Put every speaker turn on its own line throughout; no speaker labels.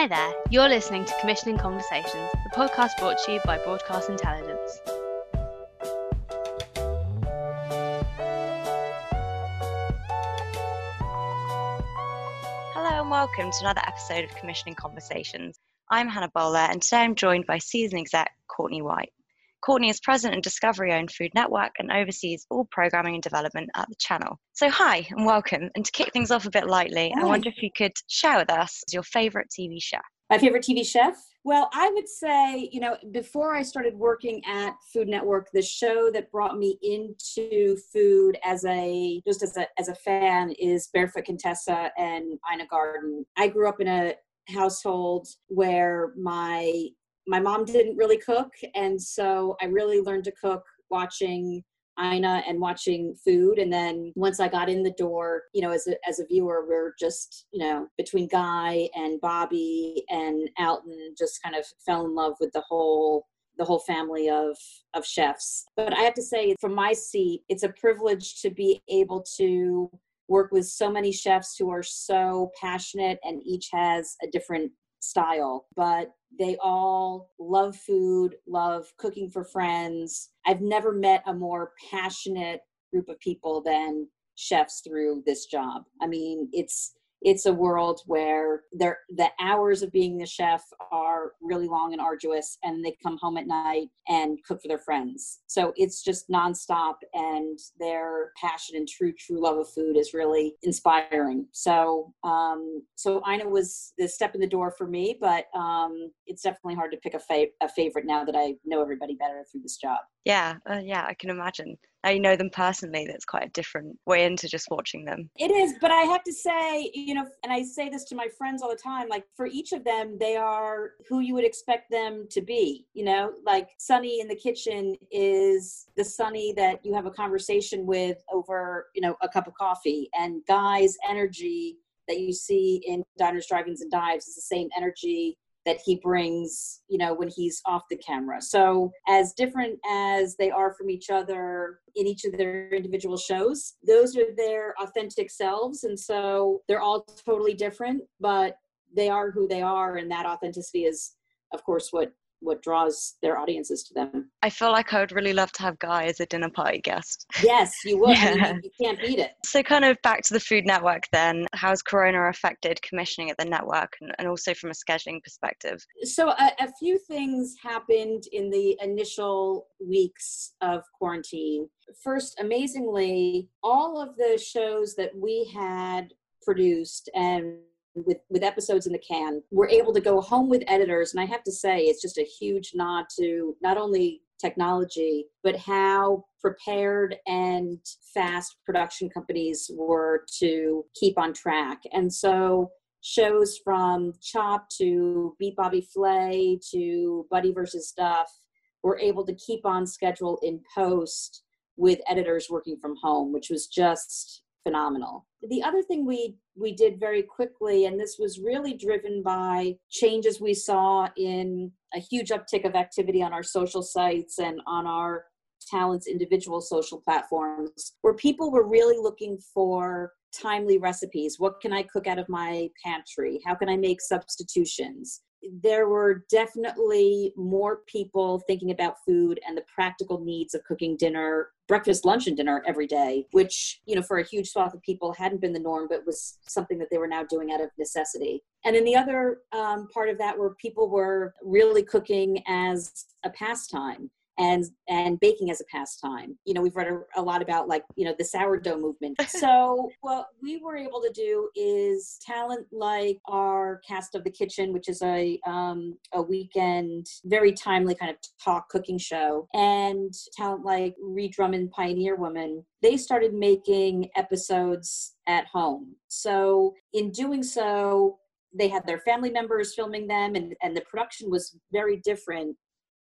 Hi there, you're listening to Commissioning Conversations, the podcast brought to you by Broadcast Intelligence.
Hello and welcome to another episode of Commissioning Conversations. I'm Hannah Bowler and today I'm joined by season exec Courtney White. Courtney is president of Discovery owned Food Network and oversees all programming and development at the channel. So, hi and welcome. And to kick things off a bit lightly,
Hi.
I wonder if you could share with us your favourite TV chef.
My favorite TV chef? Well, I would say, you know, before I started working at Food Network, the show that brought me into food as a just as a as a fan is Barefoot Contessa and Ina Garten. I grew up in a household where my my mom didn't really cook, and so I really learned to cook watching Ina and watching food. And then once I got in the door, you know, as a, as a viewer, we're just, you know, between Guy and Bobby and Alton, just kind of fell in love with the whole the whole family of of chefs. But I have to say, from my seat, it's a privilege to be able to work with so many chefs who are so passionate and each has a different style, but they all love food, love cooking for friends. I've never met a more passionate group of people than chefs through this job. I mean, it's it's a world where the hours of being the chef are really long and arduous and they come home at night and cook for their friends. So it's just nonstop and their passion and true true love of food is really inspiring. So um so ina was the step in the door for me but um it's definitely hard to pick a, fa- a favorite now that i know everybody better through this job.
Yeah, uh, yeah, I can imagine. You know them personally, that's quite a different way into just watching them.
It is, but I have to say, you know, and I say this to my friends all the time, like for each of them, they are who you would expect them to be. You know, like Sunny in the kitchen is the Sunny that you have a conversation with over, you know, a cup of coffee. And Guy's energy that you see in diners, drive-ins, and dives is the same energy that he brings, you know, when he's off the camera. So, as different as they are from each other in each of their individual shows, those are their authentic selves. And so they're all totally different, but they are who they are. And that authenticity is, of course, what what draws their audiences to them.
I feel like I would really love to have Guy as a dinner party guest.
Yes, you would.
Yeah.
you, you can't beat it.
So, kind of back to the Food Network then, how's Corona affected commissioning at the network and, and also from a scheduling perspective?
so a, a few things happened in the initial weeks of quarantine first amazingly all of the shows that we had produced and with with episodes in the can we're able to go home with editors and i have to say it's just a huge nod to not only technology but how prepared and fast production companies were to keep on track and so shows from Chop to Beat Bobby Flay to Buddy versus Duff were able to keep on schedule in post with editors working from home, which was just phenomenal. The other thing we we did very quickly, and this was really driven by changes we saw in a huge uptick of activity on our social sites and on our talents individual social platforms where people were really looking for timely recipes. What can i cook out of my pantry? How can i make substitutions? There were definitely more people thinking about food and the practical needs of cooking dinner breakfast lunch and dinner every day which you know for a huge swath of people hadn't been the norm but was something that they were now doing out of necessity. And then the other um, part of that were people were really cooking as a pastime and and baking as a pastime. You know, we've read a, a lot about like you know the sourdough movement. so what we were able to do is talent like our cast of the kitchen, which is a um, a weekend very timely kind of talk cooking show, and talent like Ree Drummond, Pioneer Woman. They started making episodes at home. So in doing so, they had their family members filming them, and and the production was very different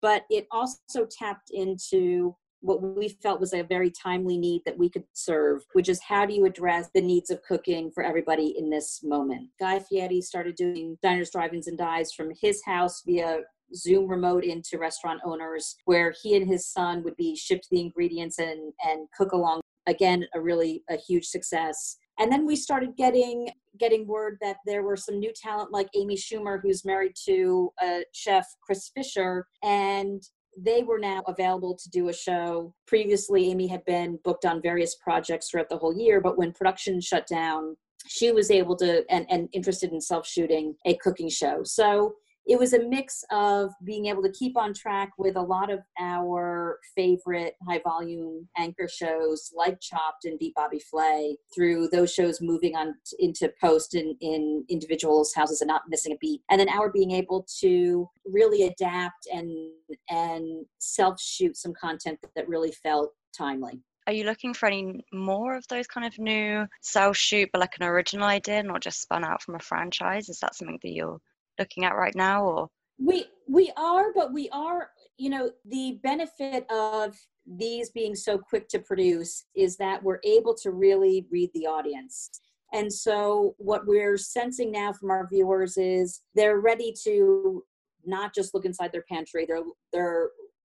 but it also tapped into what we felt was a very timely need that we could serve, which is how do you address the needs of cooking for everybody in this moment? Guy Fieri started doing diners, drive-ins, and dives from his house via Zoom remote into restaurant owners, where he and his son would be shipped the ingredients and and cook along. Again, a really a huge success. And then we started getting getting word that there were some new talent like amy schumer who's married to uh, chef chris fischer and they were now available to do a show. Previously, Amy had been booked on various projects throughout the whole year, but when production shut down, she was able to and, and interested in self shooting a cooking show. So it was a mix of being able to keep on track with a lot of our favorite high volume anchor shows like Chopped and Beat Bobby Flay through those shows moving on into post in, in individuals' houses and not missing a beat. And then our being able to really adapt and and self shoot some content that really felt timely.
Are you looking for any more of those kind of new self shoot, but like an original idea, not just spun out from a franchise? Is that something that you're looking at right now or?
We we are but we are you know the benefit of these being so quick to produce is that we're able to really read the audience. And so what we're sensing now from our viewers is they're ready to not just look inside their pantry they're they're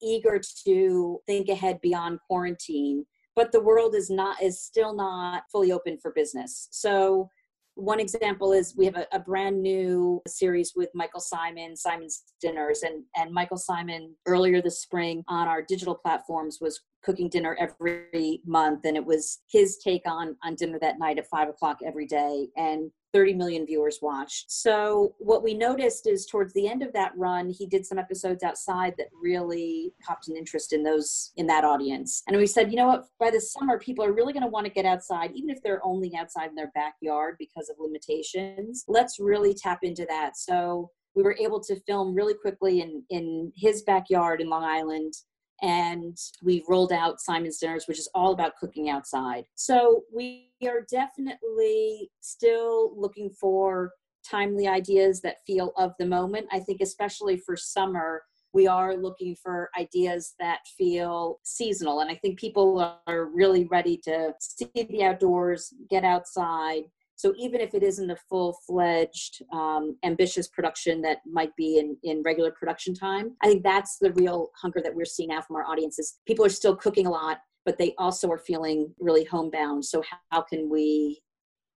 eager to think ahead beyond quarantine but the world is not is still not fully open for business. So one example is we have a, a, brand new series with Michael Symon, Symon's Dinners, and and Michael Symon earlier this spring on our digital platforms was cooking dinner every month, and it was his take on on dinner that night at five o'clock every day, and 30 million viewers watched. So what we noticed is towards the end of that run, he did some episodes outside that really popped an interest in those in that audience. And we said, you know what, by the summer, people are really going to want to get outside, even if they're only outside in their backyard because of limitations. Let's really tap into that. So we were able to film really quickly in in his backyard in Long Island and we rolled out Symon's Dinners, which is all about cooking outside. So we are definitely still looking for timely ideas that feel of the moment. I think, especially for summer, we are looking for ideas that feel seasonal. And I think people are really ready to see the outdoors, get outside, so even if it isn't a full-fledged, um, ambitious production that might be in, in regular production time, I think that's the real hunger that we're seeing now from our audiences. People are still cooking a lot, but they also are feeling really homebound. So how can we,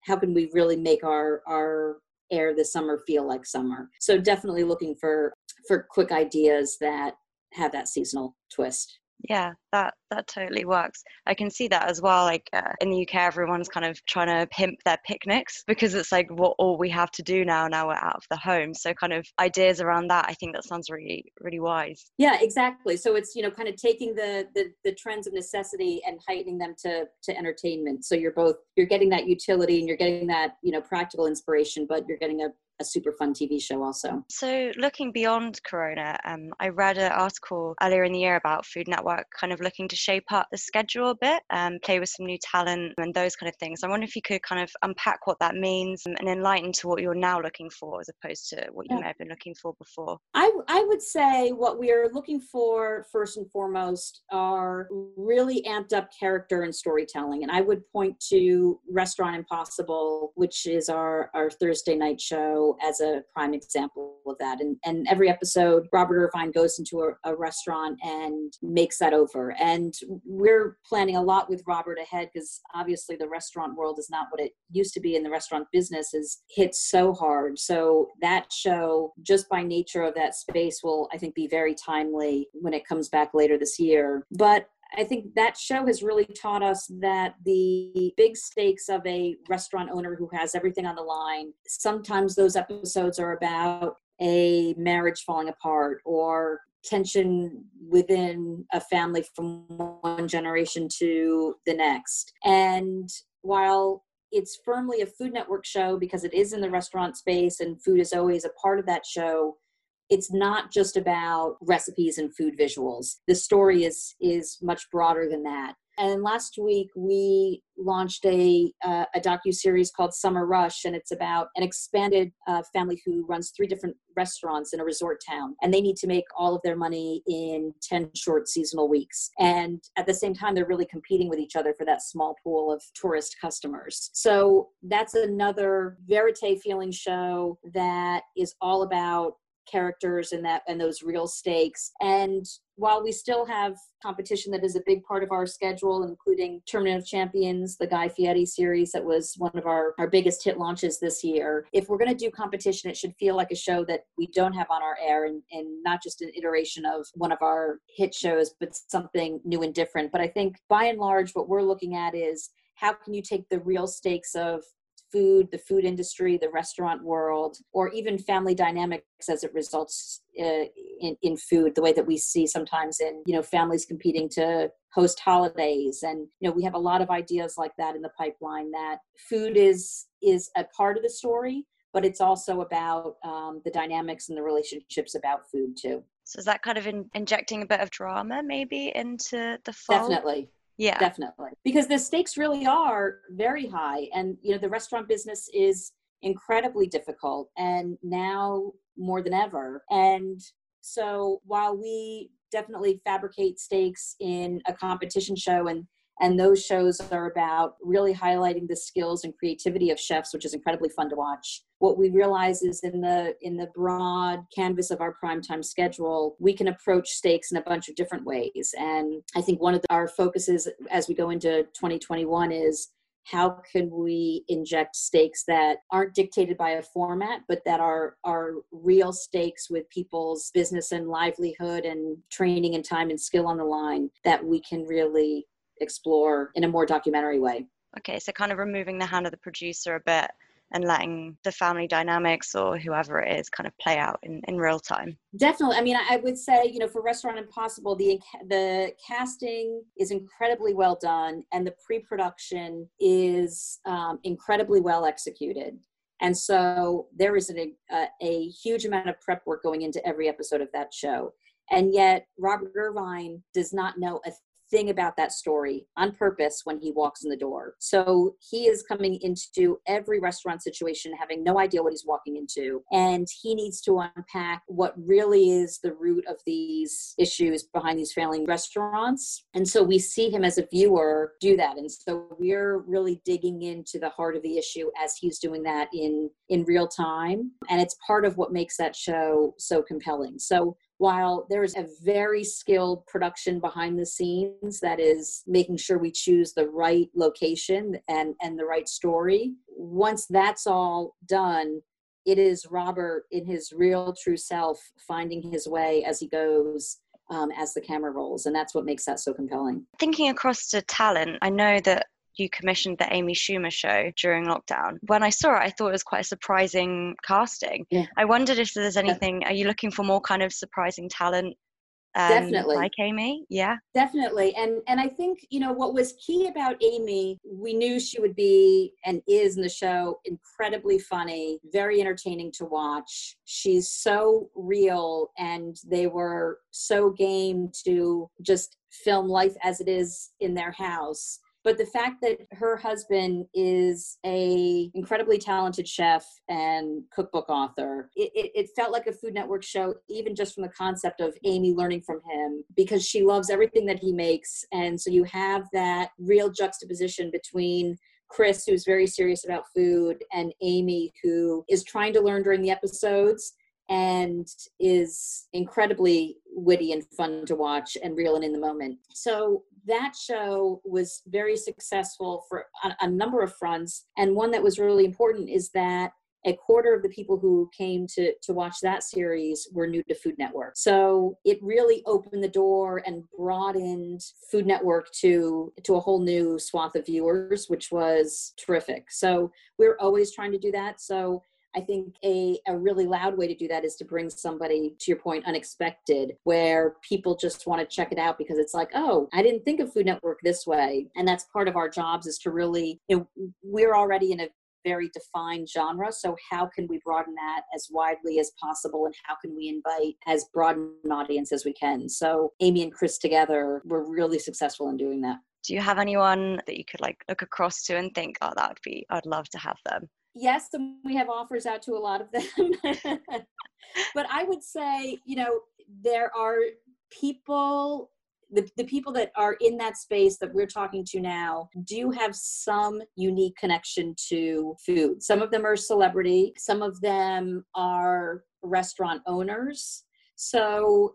how can we really make our our air this summer feel like summer? So definitely looking for for quick ideas that have that seasonal twist.
Yeah, that that totally works. I can see that as well. Like uh, in the UK, everyone's kind of trying to pimp their picnics because it's like what all we have to do now. Now we're out of the home, so kind of ideas around that. I think that sounds really really wise.
Yeah, exactly. So it's you know kind of taking the the, the trends of necessity and heightening them to to entertainment. So you're both you're getting that utility and you're getting that you know practical inspiration, but you're getting a a super fun TV show also.
So, looking beyond Corona, um, I read an article earlier in the year about Food Network kind of looking to shape up the schedule a bit, um, play with some new talent and those kind of things. I wonder if you could kind of unpack what that means and enlighten to what you're now looking for as opposed to what you yeah. may have been looking for before.
I, I would say what we are looking for first and foremost are really amped up character and storytelling. And I would point to Restaurant Impossible, which is our, our Thursday night as a prime example of that. And, and every episode, Robert Irvine goes into a, a restaurant and makes that over. And we're planning a lot with Robert ahead because obviously the restaurant world is not what it used to be, and the restaurant business is hit so hard. So that show, just by nature of that space, will I think be very timely when it comes back later this year. But I think that show has really taught us that the big stakes of a restaurant owner who has everything on the line, sometimes those episodes are about a marriage falling apart or tension within a family from one generation to the next. And while it's firmly a Food Network show because it is in the restaurant space and food is always a part of that show, it's not just about recipes and food visuals. The story is is much broader than that. And last week we launched a uh, a docu series called Summer Rush, and it's about an expanded uh, family who runs three different restaurants in a resort town, and they need to make all of their money in ten short seasonal weeks. And at the same time, they're really competing with each other for that small pool of tourist customers. So that's another verite feeling show that is all about characters and that and those real stakes and while we still have competition that is a big part of our schedule, including Tournament of Champions, the Guy Fieri series that was one of our, our biggest hit launches this year, if we're going to do competition, it should feel like a show that we don't have on our air and, and not just an iteration of one of our hit shows, but something new and different. But I think by and large, what we're looking at is how can you take the real stakes of food, the food industry, the restaurant world, or even family dynamics as it results uh, in, in food, the way that we see sometimes in, you know, families competing to host holidays. And, you know, we have a lot of ideas like that in the pipeline that food is is a part of the story, but it's also about um, the dynamics and the relationships about food too.
So is that kind of in, injecting a bit of drama maybe into the fall?
Definitely
yeah.
Definitely. Because the stakes really are very high and you know the restaurant business is incredibly difficult and now more than ever. And so while we definitely fabricate stakes in a competition show and and those shows are about really highlighting the skills and creativity of chefs which is incredibly fun to watch. What we realize is in the in the broad canvas of our primetime schedule we can approach stakes in a bunch of different ways. And i think one of the, our focuses as we go into 2021 is how can we inject stakes that aren't dictated by a format but that are are real stakes with people's business and livelihood and training and time and skill on the line that we can really explore in a more documentary way.
Okay, so kind of removing the hand of the producer a bit and letting the family dynamics or whoever it is kind of play out in, in real time.
Definitely. I mean, I would say, you know, for Restaurant Impossible, the the casting is incredibly well done and the pre-production is um, incredibly well executed. And so there is an, a, a huge amount of prep work going into every episode of that show. And yet, Robert Irvine does not know a thing about that story on purpose when he walks in the door. So he is coming into every restaurant situation having no idea what he's walking into. And he needs to unpack what really is the root of these issues behind these failing restaurants. And so we see him as a viewer do that. And so we're really digging into the heart of the issue as he's doing that in in real time. And it's part of what makes that show so compelling. So while there's a very skilled production behind the scenes that is making sure we choose the right location and and the right story once that's all done it is robert in his real true self finding his way as he goes um, as the camera rolls and that's what makes that so compelling.
Thinking across to talent i know that you commissioned the Amy Schumer show during lockdown. When I saw it, I thought it was quite a surprising casting. Yeah. I wondered if there's anything, are you looking for more kind of surprising talent um,
definitely.
like amy? Yeah.
Definitely. And and i think you know what was key about amy we knew she would be and is in the show incredibly funny very entertaining to watch. She's so real and they were so game to just film life as it is in their house but the fact that her husband is a incredibly talented chef and cookbook author it, it, it, felt like a food network show even just from the concept of amy learning from him because she loves everything that he makes and so you have that real juxtaposition between chris who's very serious about food and amy who is trying to learn during the episodes and is incredibly witty and fun to watch and real and in the moment. So that show was very successful for a, a, number of fronts. And one that was really important is that a quarter of the people who came to, to watch that series were new to Food Network. So it really opened the door and broadened Food Network to, to a whole new swath of viewers, which was terrific. So we're always trying to do that. So I think a, a really loud way to do that is to bring somebody, to your point, unexpected, where people just want to check it out because it's like, oh, I didn't think of Food Network this way. And that's part of our jobs is to really, you know, we're already in a very defined genre. So how can we broaden that as widely as possible and how can we invite as broad an audience as we can? So Amy and Chris together were really successful in doing that.
Do you have anyone that you could like look across to and think, oh, that would be, I'd love to have them?
Yes, we have offers out to a lot of them. but I would say, you know, there are people the, the people that are in that space that we're talking to now do have some unique connection to food. Some of them are celebrity, some of them are restaurant owners. So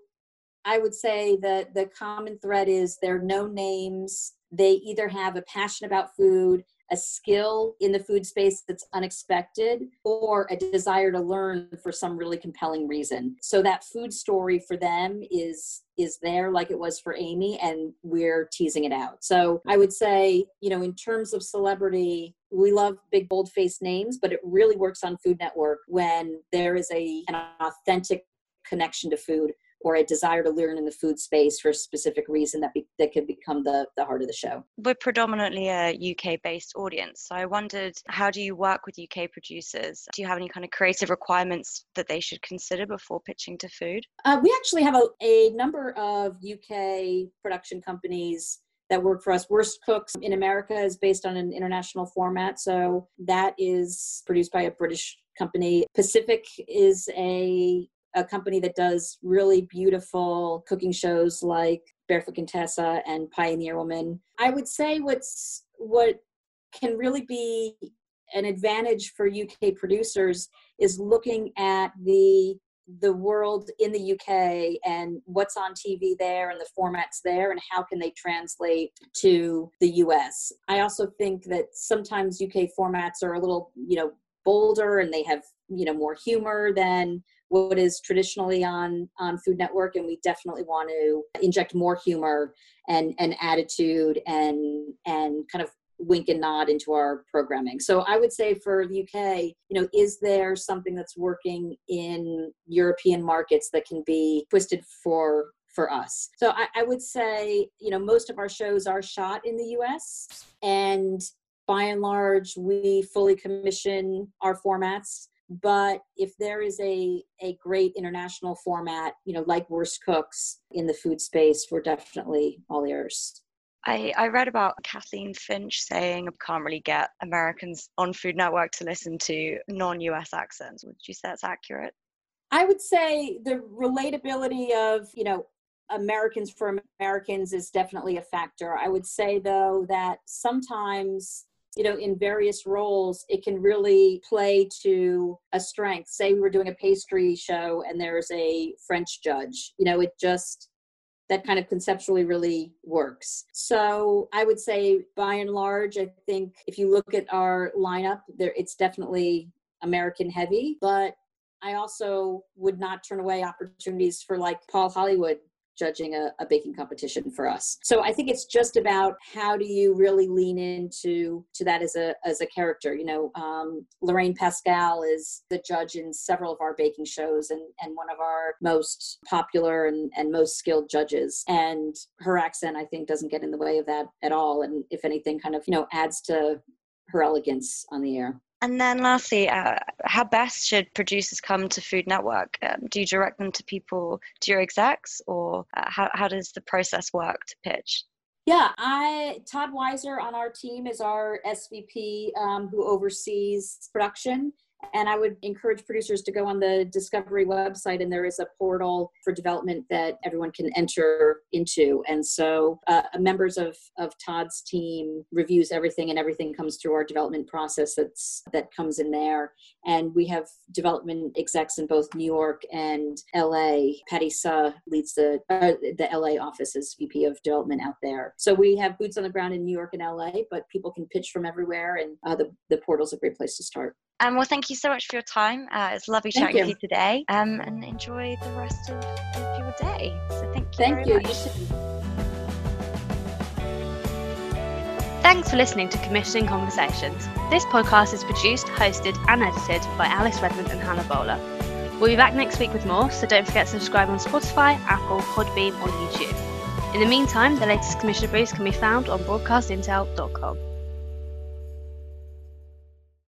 I would say that the common thread is they're no names. They either have a passion about food, a skill in the food space that's unexpected, or a desire to learn for some really compelling reason. So that food story for them is is there like it was for Amy and we're teasing it out. So I would say, you know, in terms of celebrity, we love big bold faced names, but it really works on Food Network when there is a an authentic connection to food or a desire to learn in the food space for a specific reason that be, that could become the, the heart of the show.
We're predominantly a UK based audience. So I wondered how do you work with UK producers? Do you have any kind of creative requirements that they should consider before pitching to food?
Uh, we actually have a, a number of UK production companies that work for us. Worst Cooks in America is based on an international format. So that is produced by a British company. Pacific is a a company that does really beautiful cooking shows like Barefoot Contessa and Pioneer Woman. I would say what's what can really be an advantage for UK producers is looking at the the world in the UK and what's on TV there and the formats there and how can they translate to the US. I also think that sometimes UK formats are a little, you know, bolder and they have, you know, more humor than what is traditionally on on Food Network, and we definitely want to inject more humor and and attitude and and kind of wink and nod into our programming. So I would say for the UK, you know, is there something that's working in European markets that can be twisted for for us? So I, I would say, you know, most of our shows are shot in the US and by and large we fully commission our formats but if there is a a great international format you know like worst cooks in the food space we're definitely all ears
I, I read about Kathleen Finch saying I can't really get Americans on Food Network to listen to non US accents. Would you say that's accurate?
I would say the relatability of, you know, Americans for Americans is definitely a factor. I would say, though, that sometimes you know, in various roles, it can really play to a strength. Say we were doing a pastry show and there's a French judge, you know, it just, that kind of conceptually really works. So I would say by and large, I think if you look at our lineup, there it's definitely American heavy, but I also would not turn away opportunities for like Paul Hollywood judging a, a, baking competition for us. So I think it's just about how do you really lean into to that as a as a character. You know, um, Lorraine Pascale is the judge in several of our baking shows and and one of our most popular and, and most skilled judges. And her accent, I think, doesn't get in the way of that at all. And if anything, kind of you know adds to her elegance on the air.
And then lastly, uh, how best should producers come to Food Network? Um, do you direct them to people, to your execs, or uh, how, how does the process work to pitch?
Yeah, I Todd Weiser on our team is our SVP um, who oversees production and I would encourage producers to go on the Discovery website, and there is a portal for development that everyone can enter into. And so, uh, members of of Todd's team reviews everything, and everything comes through our development process. That's that comes in there. And we have development execs in both New York and LA. Patty Suh leads the uh, the LA office as VP of development out there. So we have boots on the ground in New York and LA, but people can pitch from everywhere, and uh, the the portal's a great place to start.
Um, well, thank you so much for your time. Uh, it's lovely chatting you. with you today. Um, and enjoy the rest of, of your day. So thank you.
Thank you.
Much.
you
Thanks for listening to Commissioning Conversations. This podcast is produced, hosted, and edited by Alice Redmond and Hannah Bowler. We'll be back next week with more, so don't forget to subscribe on Spotify, Apple, Podbean, or YouTube. In the meantime, the latest Commissioner briefs can be found on broadcastintel.com.